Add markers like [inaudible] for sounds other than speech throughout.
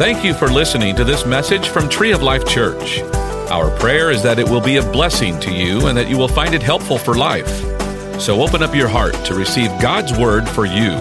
Thank you for listening to this message from Tree of Life Church. Our prayer is that it will be a blessing to you and that you will find it helpful for life. So open up your heart to receive God's word for you.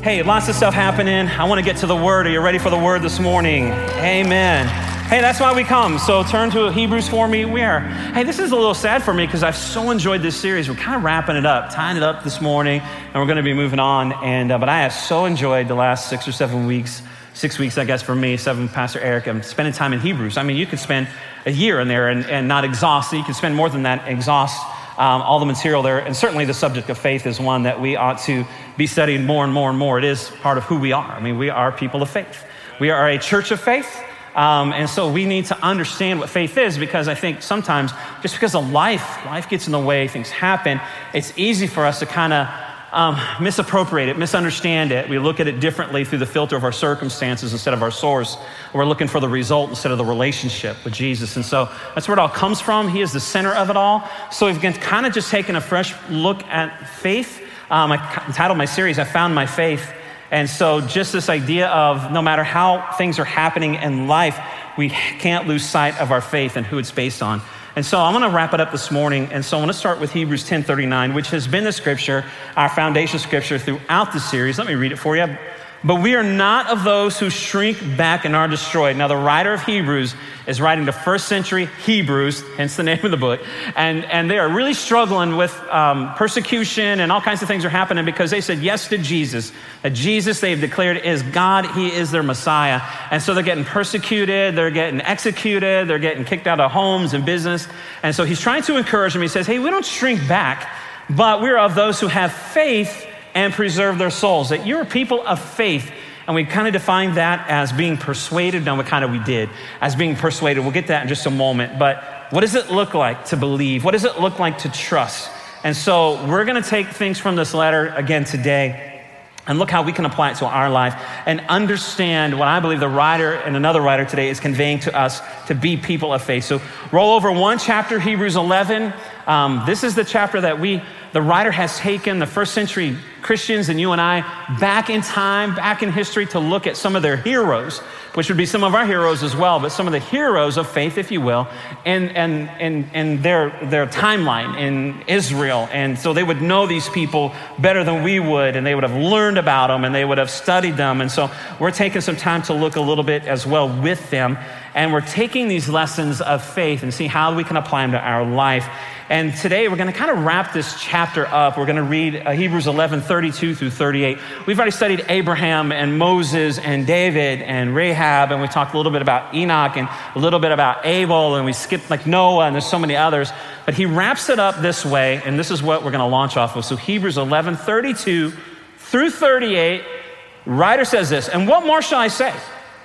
Hey, lots of stuff happening. I want to get to the word. Are you ready for the word this morning? Amen. Hey, that's why we come. So turn to Hebrews for me. Where? Hey, this is a little sad for me because I've so enjoyed this series. We're kind of wrapping it up, tying it up this morning, and we're going to be moving on. And uh, but I have so enjoyed the last six or seven weeks, six weeks, I guess, for me, seven, Pastor Eric. I'm spending time in Hebrews. I mean, you could spend a year in there and, and not exhaust. You could spend more than that, exhaust um, all the material there. And certainly the subject of faith is one that we ought to be studying more and more and more. It is part of who we are. I mean, we are people of faith. We are a church of faith. Um, and so we need to understand what faith is because I think sometimes just because of life, life gets in the way, things happen, it's easy for us to kind of um, misappropriate it, misunderstand it. We look at it differently through the filter of our circumstances instead of our source. We're looking for the result instead of the relationship with Jesus. And so that's where it all comes from. He is the center of it all. So we've kind of just taken a fresh look at faith. Um, I entitled my series, I Found My Faith. And so, just this idea of no matter how things are happening in life, we can't lose sight of our faith and who it's based on. And so I'm going to wrap it up this morning. And so I want to start with Hebrews 10:39, which has been the scripture, our foundation scripture throughout the series. Let me read it for you. But we are not of those who shrink back and are destroyed. Now, the writer of Hebrews is writing the first century Hebrews, hence the name of the book. And, and they are really struggling with um, persecution and all kinds of things are happening because they said yes to Jesus. That Jesus, they've declared, is God. He is their Messiah. And so they're getting persecuted, they're getting executed, they're getting kicked out of homes and business. And so he's trying to encourage them. He says, hey, we don't shrink back, but we're of those who have faith and preserve their souls. That you're people of faith. And we kind of define that as being persuaded. No, we kind of we did as being persuaded. We'll get that in just a moment. But what does it look like to believe? What does it look like to trust? And so we're going to take things from this letter again today and look how we can apply it to our life and understand what I believe the writer and another writer today is conveying to us to be people of faith. So roll over one chapter, Hebrews 11. Um, this is the chapter that we, the writer has taken the first century Christians and you and I back in time, back in history to look at some of their heroes, which would be some of our heroes as well, but some of the heroes of faith, if you will, and, and, and, and their, their timeline in Israel. And so they would know these people better than we would, and they would have learned about them and they would have studied them. And so we're taking some time to look a little bit as well with them. And we're taking these lessons of faith and see how we can apply them to our life. And today we're going to kind of wrap this chapter up. We're going to read uh, Hebrews 11, 32 through 38. We've already studied Abraham and Moses and David and Rahab, and we talked a little bit about Enoch and a little bit about Abel, and we skipped like Noah, and there's so many others. But he wraps it up this way, and this is what we're going to launch off of. So Hebrews 11, 32 through 38, writer says this, and what more shall I say?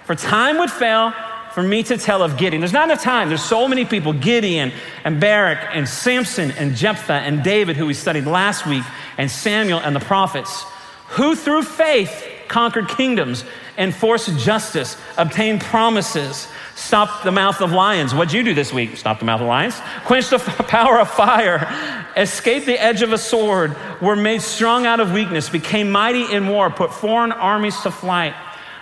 For time would fail for me to tell of Gideon. There's not enough time. There's so many people Gideon and Barak and Samson and Jephthah and David, who we studied last week, and Samuel and the prophets, who through faith conquered kingdoms, enforced justice, obtained promises, stopped the mouth of lions. What'd you do this week? Stop the mouth of lions. Quenched the [laughs] power of fire, escaped the edge of a sword, were made strong out of weakness, became mighty in war, put foreign armies to flight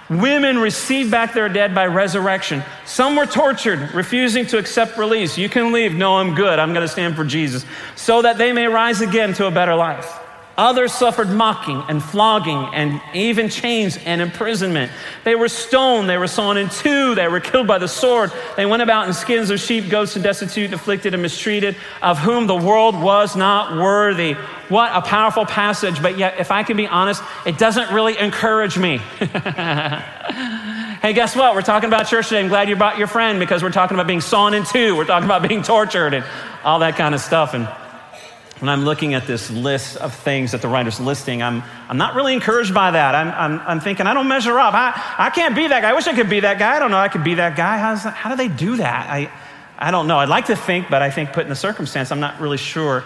Women received back their dead by resurrection. Some were tortured, refusing to accept release. You can leave. No, I'm good. I'm going to stand for Jesus. So that they may rise again to a better life. Others suffered mocking and flogging and even chains and imprisonment. They were stoned, they were sawn in two, they were killed by the sword. They went about in skins of sheep, goats, and destitute, afflicted, and mistreated, of whom the world was not worthy. What a powerful passage, but yet, if I can be honest, it doesn't really encourage me. [laughs] hey, guess what? We're talking about church today. I'm glad you brought your friend because we're talking about being sawn in two, we're talking about being tortured and all that kind of stuff. And when I'm looking at this list of things that the writer's listing, I'm, I'm not really encouraged by that. I'm, I'm, I'm thinking, I don't measure up. I, I can't be that guy. I wish I could be that guy. I don't know I could be that guy. How's how do they do that? I, I don't know. I'd like to think, but I think put in the circumstance, I'm not really sure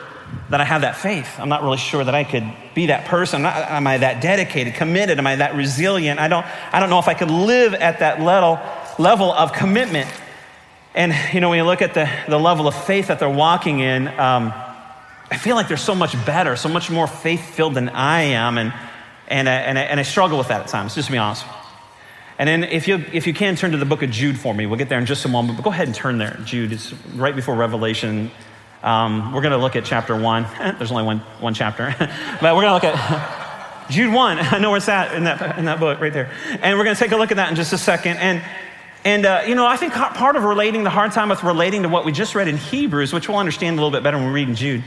that I have that faith. I'm not really sure that I could be that person. Not, am I that dedicated, committed? Am I that resilient? I don't, I don't know if I could live at that level, level of commitment. And, you know, when you look at the, the level of faith that they're walking in, um, I feel like they're so much better, so much more faith filled than I am. And And, uh, and, and I struggle with that at times, just to be honest. And then if you, if you can, turn to the book of Jude for me. We'll get there in just a moment, but go ahead and turn there. Jude, it's right before Revelation. Um, we're going to look at chapter one. [laughs] There's only one, one chapter, [laughs] but we're going to look at [laughs] Jude 1. I know where it's at in that, in that book right there. And we're going to take a look at that in just a second. And, and uh, you know, I think part of relating the hard time with relating to what we just read in Hebrews, which we'll understand a little bit better when we read in Jude,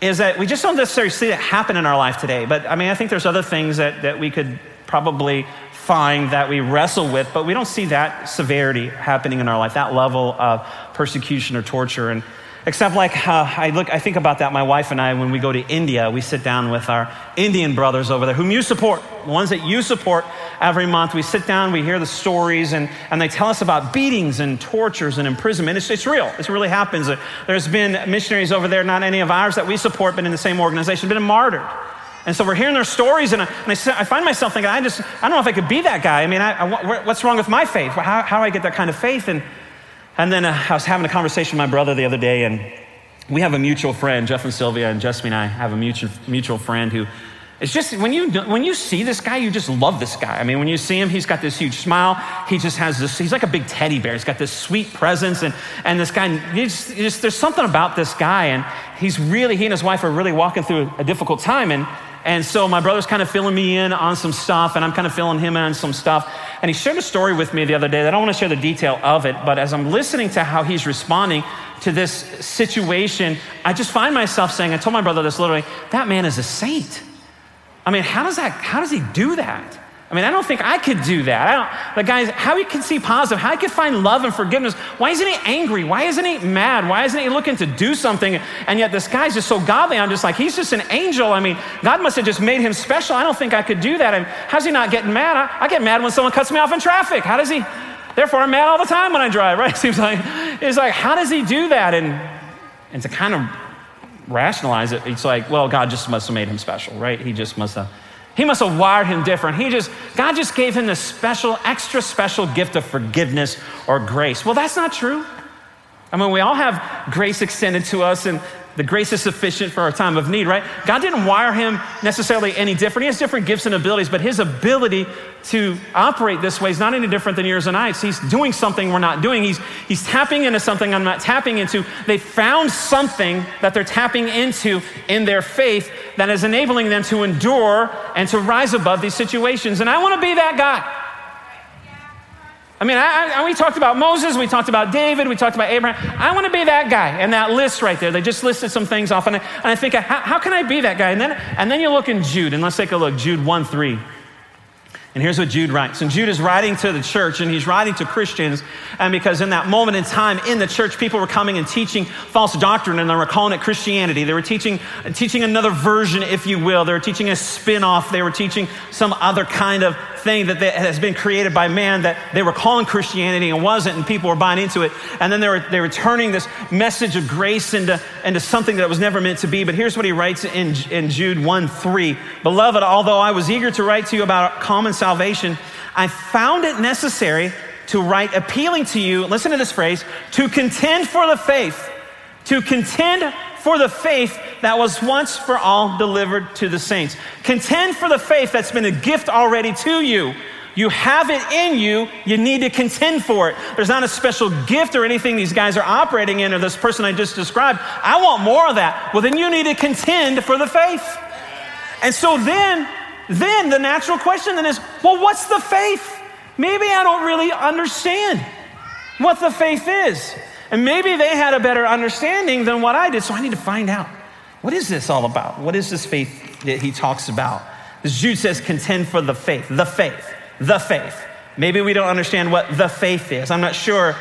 is that we just don't necessarily see it happen in our life today. But I mean, I think there's other things that, that we could probably find that we wrestle with, but we don't see that severity happening in our life, that level of persecution or torture. And except like uh, I look, I think about that. My wife and I, when we go to India, we sit down with our Indian brothers over there, whom you support, the ones that you support every month. We sit down, we hear the stories, and, and they tell us about beatings and tortures and imprisonment. It's, it's real. It really happens. There's been missionaries over there, not any of ours that we support, but in the same organization, been martyred. And so we're hearing their stories, and I, and I, I, find myself thinking, I just, I don't know if I could be that guy. I mean, I, what's wrong with my faith? How, how do I get that kind of faith? And, and then uh, I was having a conversation with my brother the other day, and we have a mutual friend, Jeff and Sylvia, and Jesse and I have a mutual, mutual friend who it's just when you when you see this guy, you just love this guy. I mean, when you see him, he's got this huge smile. He just has this. He's like a big teddy bear. He's got this sweet presence, and and this guy. There's something about this guy, and he's really he and his wife are really walking through a difficult time, and and so my brother's kind of filling me in on some stuff, and I'm kind of filling him in on some stuff. And he shared a story with me the other day that I don't want to share the detail of it, but as I'm listening to how he's responding to this situation, I just find myself saying, I told my brother this literally, that man is a saint. I mean, how does that, how does he do that? I mean, I don't think I could do that. I don't, the guys, how he can see positive, how he can find love and forgiveness. Why isn't he angry? Why isn't he mad? Why isn't he looking to do something? And yet this guy's just so godly. I'm just like, he's just an angel. I mean, God must have just made him special. I don't think I could do that. I mean, how's he not getting mad? I, I get mad when someone cuts me off in traffic. How does he? Therefore, I'm mad all the time when I drive, [laughs] right? Seems like, it's like, how does he do that? And, and to kind of rationalize it, it's like, well, God just must have made him special, right? He just must have he must have wired him different. He just, God just gave him this special, extra special gift of forgiveness or grace. Well, that's not true. I mean, we all have grace extended to us, and the grace is sufficient for our time of need, right? God didn't wire him necessarily any different. He has different gifts and abilities, but his ability to operate this way is not any different than yours and I. He's doing something we're not doing. He's, he's tapping into something I'm not tapping into. They found something that they're tapping into in their faith that is enabling them to endure and to rise above these situations. And I want to be that guy. I mean, I, I, we talked about Moses, we talked about David, we talked about Abraham. I want to be that guy. And that list right there, they just listed some things off. And I, and I think, uh, how, how, can I be that guy? And then, and then you look in Jude, and let's take a look Jude 1 3. And here's what Jude writes. And Jude is writing to the church and he's writing to Christians. And because in that moment in time in the church, people were coming and teaching false doctrine and they were calling it Christianity. They were teaching, teaching another version, if you will. They were teaching a spin off. They were teaching some other kind of thing that has been created by man that they were calling Christianity and wasn't, and people were buying into it. And then they were, they were turning this message of grace into, into something that was never meant to be. But here's what he writes in, in Jude 1 3 Beloved, although I was eager to write to you about common salvation, I found it necessary to write appealing to you, listen to this phrase, to contend for the faith, to contend for the faith that was once for all delivered to the saints. Contend for the faith that's been a gift already to you. You have it in you, you need to contend for it. There's not a special gift or anything these guys are operating in, or this person I just described. I want more of that. Well, then you need to contend for the faith. And so then, then the natural question then is, well, what's the faith? Maybe I don't really understand what the faith is. And maybe they had a better understanding than what I did, so I need to find out. What is this all about? What is this faith that he talks about? Jude says, contend for the faith, the faith, the faith. Maybe we don't understand what the faith is. I'm not sure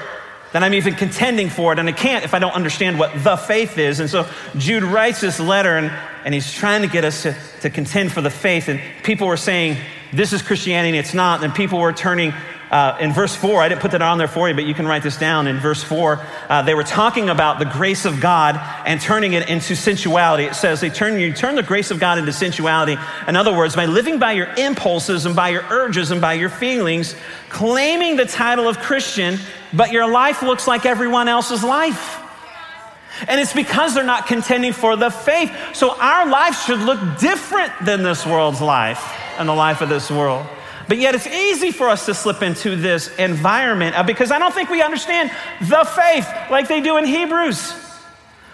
that I'm even contending for it, and I can't if I don't understand what the faith is. And so Jude writes this letter, and, and he's trying to get us to, to contend for the faith. And people were saying, This is Christianity, it's not. And people were turning uh, in verse 4, I didn't put that on there for you, but you can write this down. In verse 4, uh, they were talking about the grace of God and turning it into sensuality. It says they turn, you turn the grace of God into sensuality. In other words, by living by your impulses and by your urges and by your feelings, claiming the title of Christian, but your life looks like everyone else's life. And it's because they're not contending for the faith. So our life should look different than this world's life. and the life of this world. But yet it's easy for us to slip into this environment uh, because I don't think we understand the faith like they do in Hebrews.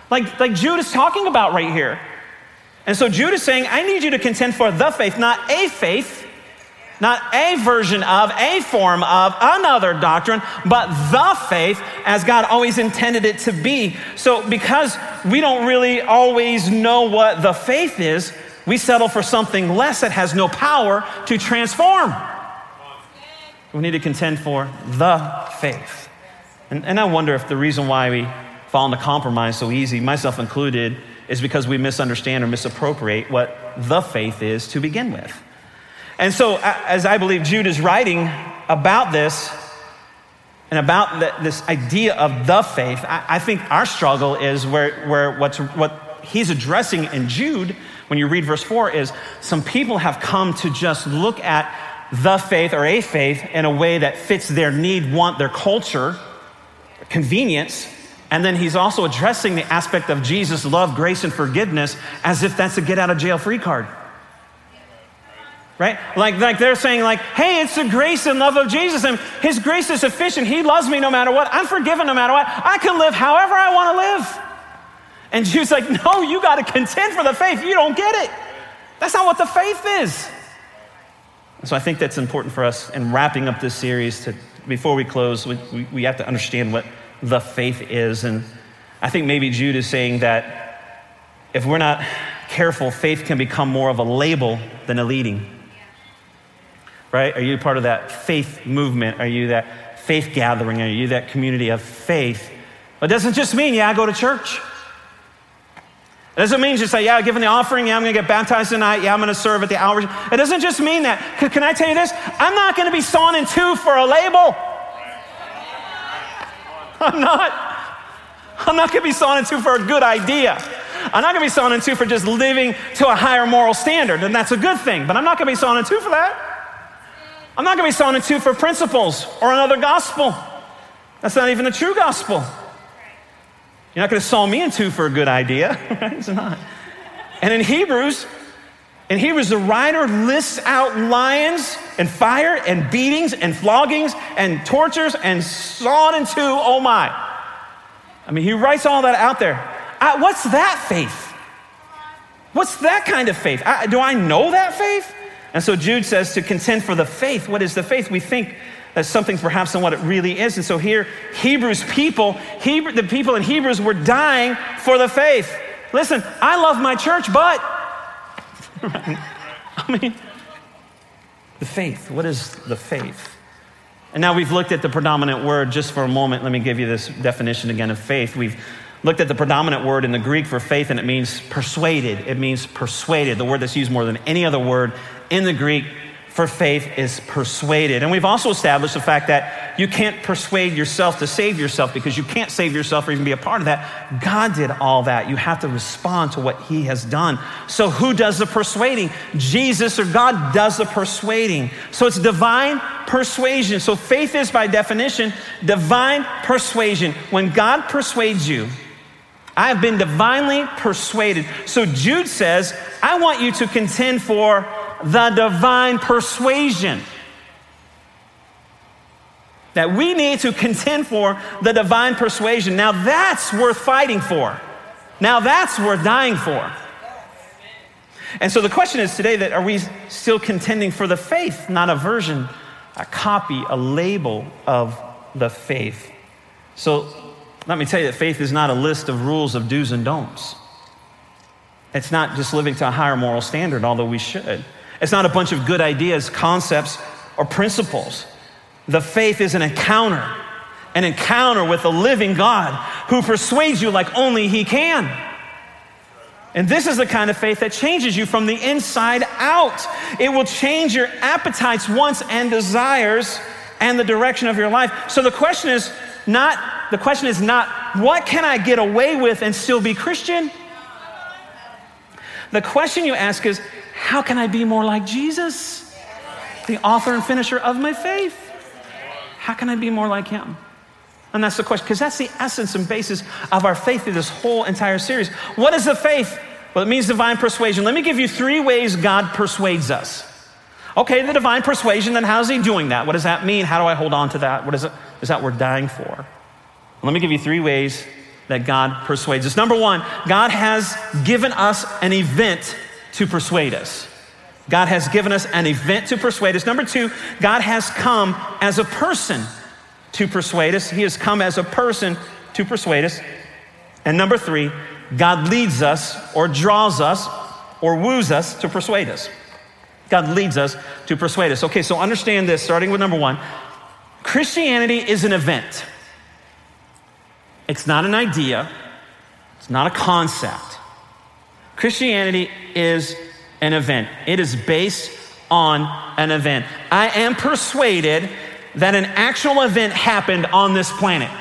Like, like Jude is talking about right here. And so Jude is saying, I need you to contend for the faith, not a faith, not a version of, a form of, another doctrine, but the faith as God always intended it to be. So, because we don't really always know what the faith is, we settle for something less that has no power to transform. We need to contend for the faith. And, and I wonder if the reason why we fall into compromise so easy, myself included, is because we misunderstand or misappropriate what the faith is to begin with. And so, as I believe Jude is writing about this and about the, this idea of the faith, I, I, think our struggle is where, where what's, what he's addressing in Jude, when you read verse 4, is some people have come to just look at the faith or a faith in a way that fits their need, want, their culture, convenience. And then he's also addressing the aspect of Jesus' love, grace, and forgiveness as if that's a get out of jail free card right? Like, like they're saying, like, hey, it's the grace and love of Jesus, and His grace is sufficient. He loves me no matter what. I'm forgiven no matter what. I can live however I want to live. And Jude's like, no, you got to contend for the faith. You don't get it. That's not what the faith is. So I think that's important for us in wrapping up this series. To before we close, we, we, we have to understand what the faith is, and I think maybe Jude is saying that if we're not careful, faith can become more of a label than a leading right? Are you part of that faith movement? Are you that faith gathering? Are you that community of faith? It doesn't just mean, yeah, I go to church. It doesn't mean just say, yeah, giving the offering, yeah, I'm going to get baptized tonight, yeah, I'm going to serve at the hour. It doesn't just mean that. Can I tell you this? I'm not going to be sawn in two for a label. [laughs] I'm not. I'm not going to be sawn in two for a good idea. I'm not going to be sawn in two for just living to a higher moral standard, and that's a good thing, but I'm not going to be sawn in two for that. I'm not going to be sawn in two for principles or another gospel. That's not even a true gospel. You're not going to saw me in two for a good idea. Right? [laughs] It's not. And in Hebrews, in Hebrews, the writer lists out lions and fire and beatings and floggings and tortures and sawn in two. Oh my. I mean, he writes all that out there. I, what's that faith? What's that kind of faith? I, do I know that faith? And so Jude says to contend for the faith. What is the faith? We think that something perhaps than what it really is. And so here, Hebrews people, Hebrew, the people in Hebrews were dying for the faith. Listen, I love my church, but [laughs] I mean, the faith. What is the faith? And now we've looked at the predominant word just for a moment. Let me give you this definition again of faith. We've looked at the predominant word in the Greek for faith, and it means persuaded. It means persuaded, the word that's used more than any other word in the Greek for faith is persuaded. And we've also established the fact that you can't persuade yourself to save yourself because you can't save yourself or even be a part of that. God did all that. You have to respond to what He has done. So, who does the persuading? Jesus or God does the persuading. So, it's divine persuasion. So, faith is by definition divine persuasion. When God persuades you, I have been divinely persuaded. So, Jude says, I want you to contend for the divine persuasion. That we need to contend for the divine persuasion. Now that's worth fighting for. Now that's worth dying for. And so the question is today that are we still contending for the faith, not a version, a copy, a label of the faith? So let me tell you that faith is not a list of rules of do's and don'ts. It's not just living to a higher moral standard, although we should. It's not a bunch of good ideas, concepts, or principles. The faith is an encounter, an encounter with the living God who persuades you like only He can. And this is the kind of faith that changes you from the inside out. It will change your appetites, wants, and desires and the direction of your life. So the question is not the question is not what can I get away with and still be Christian? The question you ask is how can I be more like Jesus, the author and finisher of my faith? How can I be more like him? And that's the question, because that's the essence and basis of our faith through this whole entire series. What is the faith? Well, it means divine persuasion. Let me give you three ways God persuades us. Okay, the divine persuasion, then how's he doing that? What does that mean? How do I hold on to that? What is it is that we're dying for? Let me give you three ways that God persuades us. Number one, God has given us an event to persuade us. God has given us an event to persuade us. Number two, God has come as a person to persuade us. He has come as a person to persuade us. And number three, God leads us or draws us or woos us to persuade us. God leads us to persuade us. Okay, so understand this, starting with number one Christianity is an event, it's not an idea, it's not a concept. Christianity is an event, it is based on an event. I am persuaded that an actual event happened on this planet.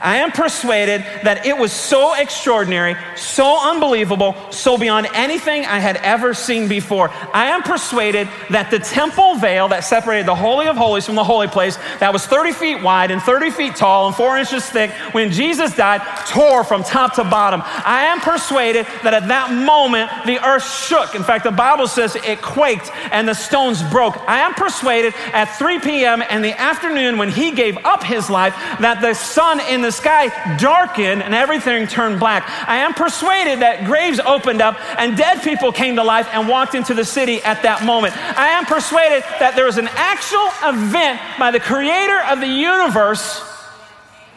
I am persuaded that it was so extraordinary, so unbelievable, so beyond anything I had ever seen before. I am persuaded that the temple veil that separated the Holy of Holies from the holy place, that was 30 feet wide and 30 feet tall and four inches thick, when Jesus died, tore from top to bottom. I am persuaded that at that moment the earth shook. In fact, the Bible says it quaked and the stones broke. I am persuaded at 3 p.m. in the afternoon when he gave up his life that the sun in the sky darkened and everything turned black. I am persuaded that graves opened up and dead people came to life and walked into the city at that moment. I am persuaded that there was an actual event by the creator of the universe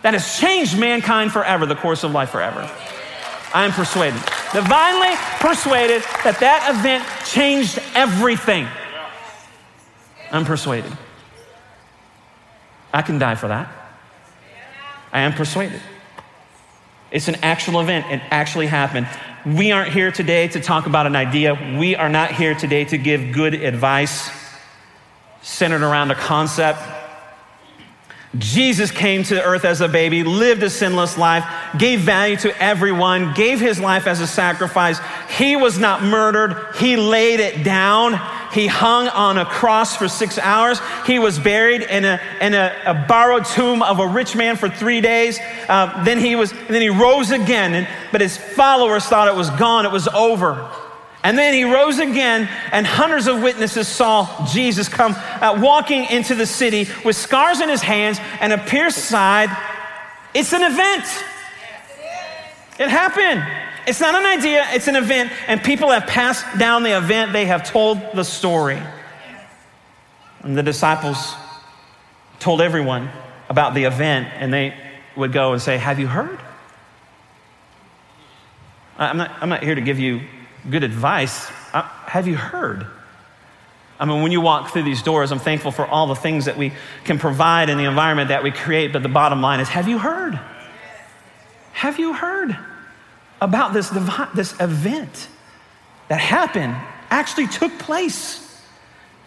that has changed mankind forever, the course of life forever. I am persuaded, divinely persuaded that that event changed everything. I'm persuaded. I can die for that. I am persuaded. It's an actual event. It actually happened. We aren't here today to talk about an idea. We are not here today to give good advice centered around a concept. Jesus came to earth as a baby, lived a sinless life, gave value to everyone, gave his life as a sacrifice. He was not murdered, he laid it down. He hung on a cross for six hours. He was buried in a, in a, a borrowed tomb of a rich man for three days. Uh, then, he was, then he rose again, and, but his followers thought it was gone, it was over. And then he rose again, and hundreds of witnesses saw Jesus come uh, walking into the city with scars in his hands and a pierced side. It's an event. It happened. It's not an idea, it's an event, and people have passed down the event, they have told the story. And the disciples told everyone about the event, and they would go and say, Have you heard? I'm not, I'm not here to give you good advice. Uh, have you heard? I mean, when you walk through these doors, I'm thankful for all the things that we can provide in the environment that we create, but the bottom line is have you heard? Have you heard? About this, this event that happened, actually took place.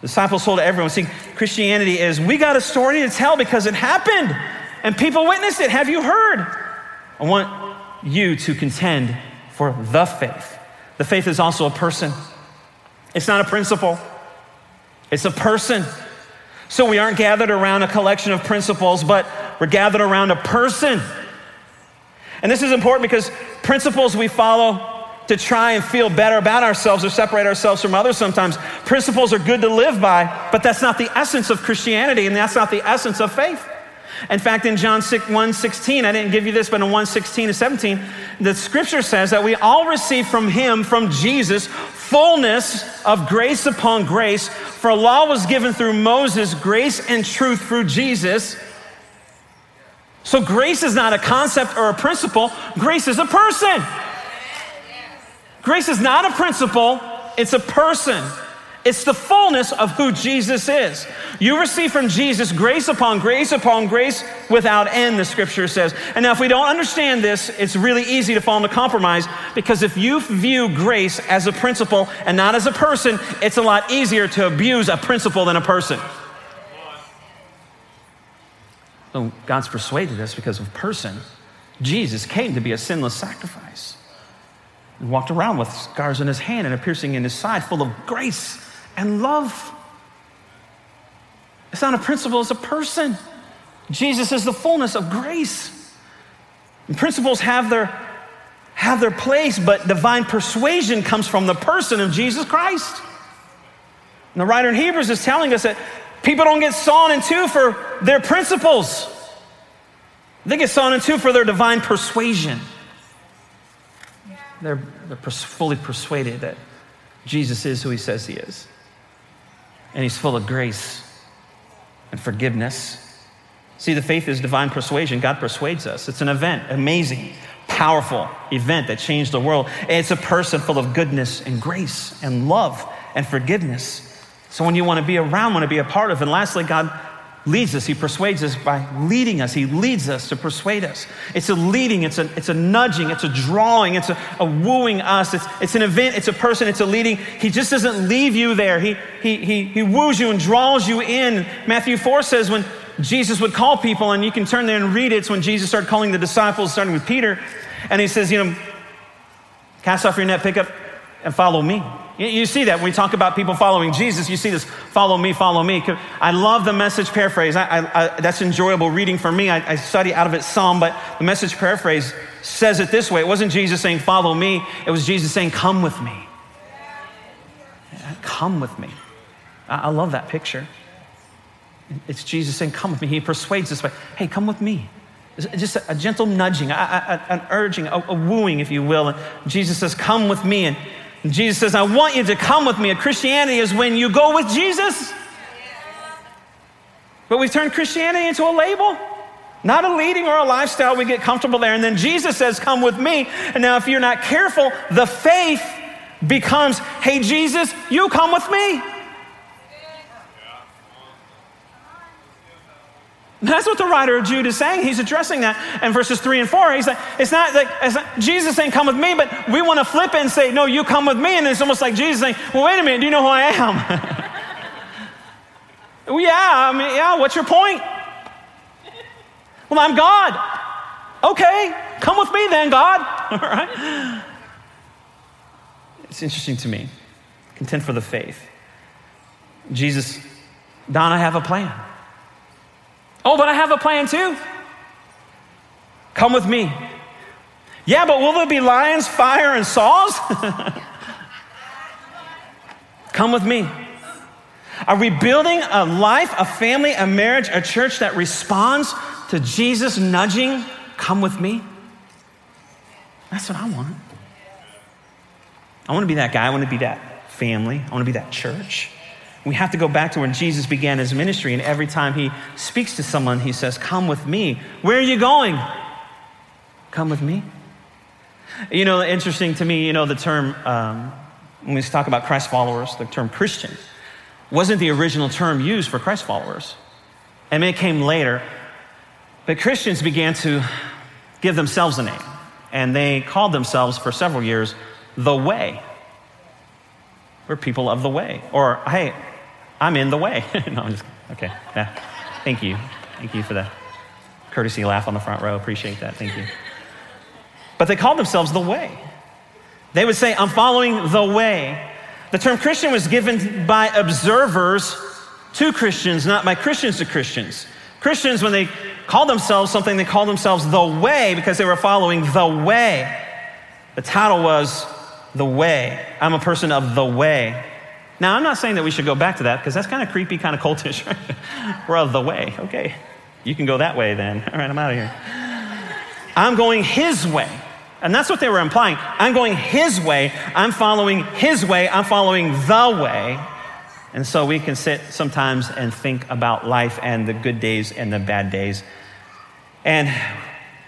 The disciples told everyone, see, Christianity is we got a story to tell because it happened and people witnessed it. Have you heard? I want you to contend for the faith. The faith is also a person, it's not a principle, it's a person. So we aren't gathered around a collection of principles, but we're gathered around a person. And this is important because principles we follow to try and feel better about ourselves or separate ourselves from others sometimes. Principles are good to live by, but that's not the essence of Christianity and that's not the essence of faith. In fact, in John 1 16, I didn't give you this, but in 1 16 to 17, the scripture says that we all receive from him, from Jesus, fullness of grace upon grace. For law was given through Moses, grace and truth through Jesus. So grace is not a concept or a principle, grace is a person. Grace is not a principle, it's a person. It's the fullness of who Jesus is. You receive from Jesus grace upon grace upon grace without end, the scripture says. And now, if we don't understand this, it's really easy to fall into compromise because if you view grace as a principle and not as a person, it's a lot easier to abuse a principle than a person. So God's persuaded us because of person. Jesus came to be a sinless sacrifice. He walked around with scars in his hand and a piercing in his side, full of grace and love. It's not a principle, it's a person. Jesus is the fullness of grace. And principles have their, have their place, but divine persuasion comes from the person of Jesus Christ. And the writer in Hebrews is telling us that people don't get sawn in two for their principles, they get sawn in two for their divine persuasion. They're, they're fully persuaded that Jesus is who he says he is. And he's full of grace and forgiveness. See, the faith is divine persuasion. God persuades us. It's an event, amazing, powerful event that changed the world. It's a person full of goodness and grace and love and forgiveness. So when you want to be around, want to be a part of. And lastly, God leads us. He persuades us by leading us. He leads us to persuade us. It's a leading, it's a, it's a nudging, it's a drawing, it's a, a wooing us. It's, it's an event, it's a person, it's a leading. He just doesn't leave you there. He, he, he, he woos you and draws you in. Matthew 4 says when Jesus would call people, and you can turn there and read it, it's when Jesus started calling the disciples, starting with Peter. And he says, you know, cast off your net, pick up, and follow me. You see that when we talk about people following Jesus, you see this follow me, follow me. I love the message paraphrase. I, I, I, that's enjoyable reading for me. I, study out of it some, but the message paraphrase says it this way it wasn't Jesus saying, follow me, it was Jesus saying, come with me. Come with me. I, love that picture. It's Jesus saying, come with me. He persuades us by, hey, come with me. Just a, gentle nudging, an urging, a, a wooing, if you will. And Jesus says, come with me. And Jesus says, I want you to come with me. And Christianity is when you go with Jesus. But we've turned Christianity into a label, not a leading or a lifestyle. We get comfortable there. And then Jesus says, Come with me. And now, if you're not careful, the faith becomes, Hey, Jesus, you come with me. That's what the writer of Jude is saying. He's addressing that in verses three and four. He's like, it's not like it's not, Jesus saying, "Come with me," but we want to flip it and say, "No, you come with me." And it's almost like Jesus saying, "Well, wait a minute. Do you know who I am?" [laughs] well, yeah. I mean, yeah. What's your point? Well, I'm God. Okay, come with me then, God. [laughs] All right. It's interesting to me. Content for the faith. Jesus, Don, I have a plan. Oh, but I have a plan too. Come with me. Yeah, but will there be lions, fire, and saws? [laughs] Come with me. Are we building a life, a family, a marriage, a church that responds to Jesus nudging, come with me? That's what I want. I want to be that guy. I want to be that family. I want to be that church. We have to go back to when Jesus began his ministry, and every time he speaks to someone, he says, Come with me. Where are you going? Come with me. You know, interesting to me, you know, the term, um, when we talk about Christ followers, the term Christian wasn't the original term used for Christ followers. Mean, it came later. But Christians began to give themselves a name, and they called themselves for several years the Way. We're people of the way. Or, hey, I'm in the way. [laughs] no, I'm just, okay. Yeah. Thank you. Thank you for the courtesy laugh on the front row. Appreciate that. Thank you. But they called themselves the way. They would say, I'm following the way. The term Christian was given by observers to Christians, not by Christians to Christians. Christians, when they called themselves something, they called themselves the way because they were following the way. The title was The Way. I'm a person of the way. Now, I'm not saying that we should go back to that because that's kind of creepy, kind of cultish. [laughs] We're of the way. Okay. You can go that way then. All right, I'm out of here. I'm going his way. And that's what they were implying. I'm going his way. I'm following his way. I'm following the way. And so we can sit sometimes and think about life and the good days and the bad days. And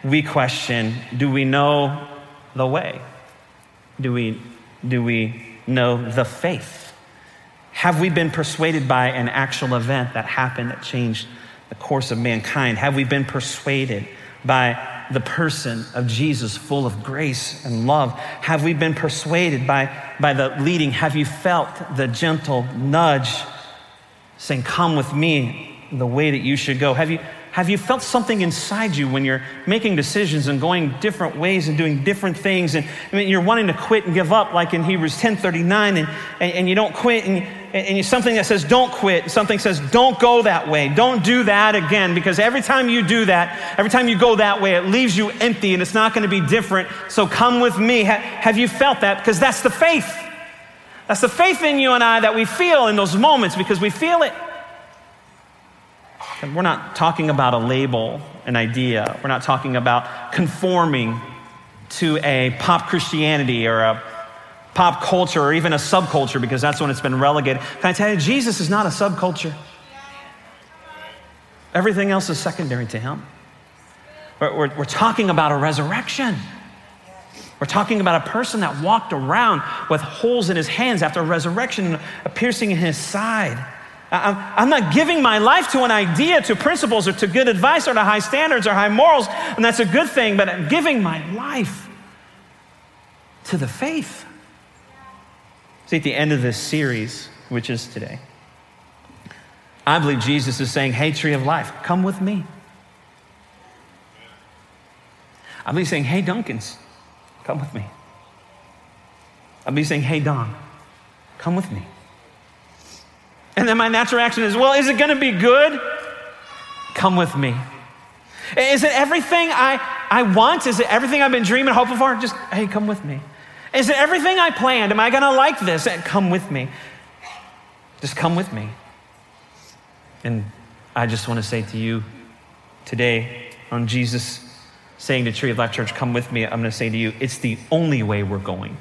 we question do we know the way? Do we, do we know the faith? Have we been persuaded by an actual event that happened that changed the course of mankind? Have we been persuaded by the person of Jesus, full of grace and love? Have we been persuaded by, by the leading? Have you felt the gentle nudge saying, Come with me the way that you should go? Have you, have you felt something inside you when you're making decisions and going different ways and doing different things? And I mean, you're wanting to quit and give up, like in Hebrews 10:39, and, and, and you don't quit, and, and you, something that says don't quit, something says don't go that way, don't do that again, because every time you do that, every time you go that way, it leaves you empty and it's not going to be different. So come with me. Ha- have you felt that? Because that's the faith. That's the faith in you and I that we feel in those moments because we feel it. And we're not talking about a label, an idea. We're not talking about conforming to a pop Christianity or a pop culture or even a subculture because that's when it's been relegated. Can I tell you, Jesus is not a subculture. Everything else is secondary to him. We're, we're, we're talking about a resurrection. We're talking about a person that walked around with holes in his hands after a resurrection, a piercing in his side. I'm not giving my life to an idea, to principles, or to good advice, or to high standards or high morals, and that's a good thing, but I'm giving my life to the faith. See, at the end of this series, which is today, I believe Jesus is saying, Hey, tree of life, come with me. I believe saying, Hey, Duncans, come with me. I believe saying, Hey, Don, come with me. And then my natural reaction is, well, is it going to be good? Come with me. Is it everything I, I want? Is it everything I've been dreaming, hoping for? Just, hey, come with me. Is it everything I planned? Am I going to like this? Uh, come with me. Just come with me. And I just want to say to you today, on Jesus saying to Tree of Life Church, come with me, I'm going to say to you, it's the only way we're going.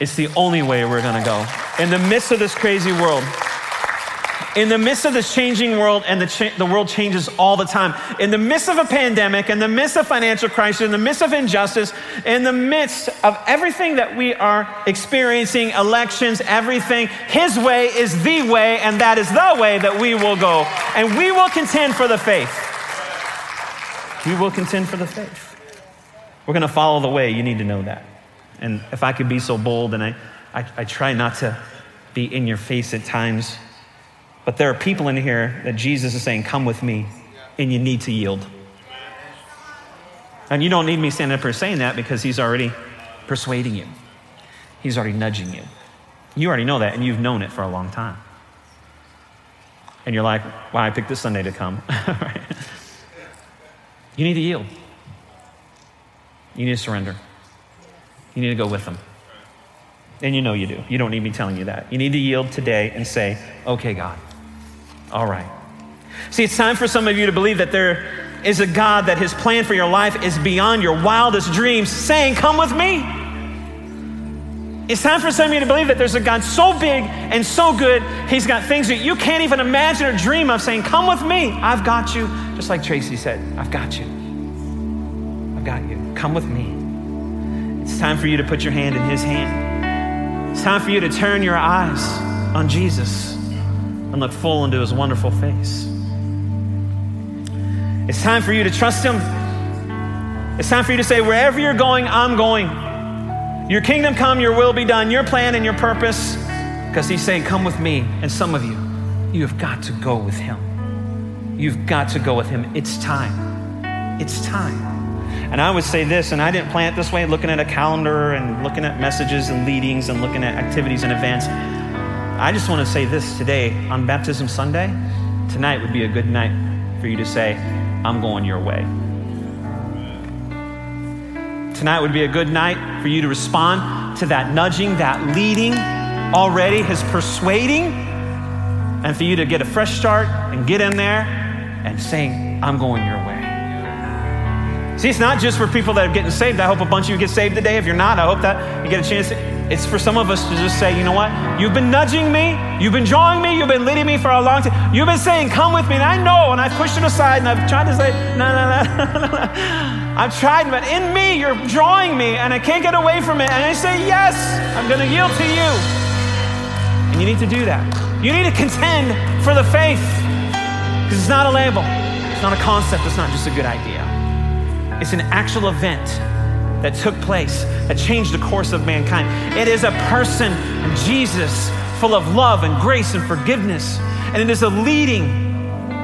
It's the only way we're going to go. In the midst of this crazy world, in the midst of this changing world, and the, cha- the world changes all the time, in the midst of a pandemic, in the midst of financial crisis, in the midst of injustice, in the midst of everything that we are experiencing, elections, everything, His way is the way, and that is the way that we will go. And we will contend for the faith. We will contend for the faith. We're going to follow the way. You need to know that. And if I could be so bold, and I, I, I try not to be in your face at times, but there are people in here that Jesus is saying, Come with me, and you need to yield. And you don't need me standing up here saying that because he's already persuading you, he's already nudging you. You already know that, and you've known it for a long time. And you're like, why I picked this Sunday to come. [laughs] you need to yield. You need to surrender. You need to go with them. And you know you do. You don't need me telling you that. You need to yield today and say, okay, God, all right. See, it's time for some of you to believe that there is a God that his plan for your life is beyond your wildest dreams, saying, Come with me. It's time for some of you to believe that there's a God so big and so good, he's got things that you can't even imagine or dream of, saying, Come with me. I've got you. Just like Tracy said, I've got you. I've got you. Come with me. It's time for you to put your hand in his hand. It's time for you to turn your eyes on Jesus and look full into his wonderful face. It's time for you to trust him. It's time for you to say, wherever you're going, I'm going. Your kingdom come, your will be done, your plan and your purpose. Because he's saying, Come with me. And some of you, you have got to go with him. You've got to go with him. It's time. It's time. And I would say this, and I didn't plan it this way, looking at a calendar and looking at messages and leadings and looking at activities and events. I just want to say this today on Baptism Sunday. Tonight would be a good night for you to say, I'm going your way. Tonight would be a good night for you to respond to that nudging, that leading already, his persuading, and for you to get a fresh start and get in there and saying, I'm going your way. See, it's not just for people that are getting saved. I hope a bunch of you get saved today. If you're not, I hope that you get a chance. It's for some of us to just say, you know what? You've been nudging me. You've been drawing me. You've been leading me for a long time. You've been saying, come with me. And I know, and I've pushed it aside, and I've tried to say, no, no, no, [laughs] no, no. I've tried, but in me, you're drawing me, and I can't get away from it. And I say, yes, I'm going to yield to you. And you need to do that. You need to contend for the faith, because it's not a label, it's not a concept, it's not just a good idea. It's an actual event that took place that changed the course of mankind. It is a person, Jesus, full of love and grace and forgiveness. And it is a leading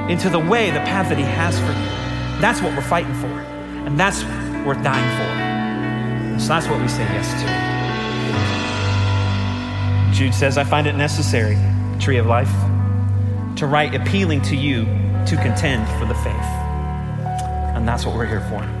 into the way, the path that He has for you. That's what we're fighting for. And that's we're dying for. So that's what we say yes to. Jude says, I find it necessary, tree of life, to write appealing to you to contend for the faith. And that's what we're here for.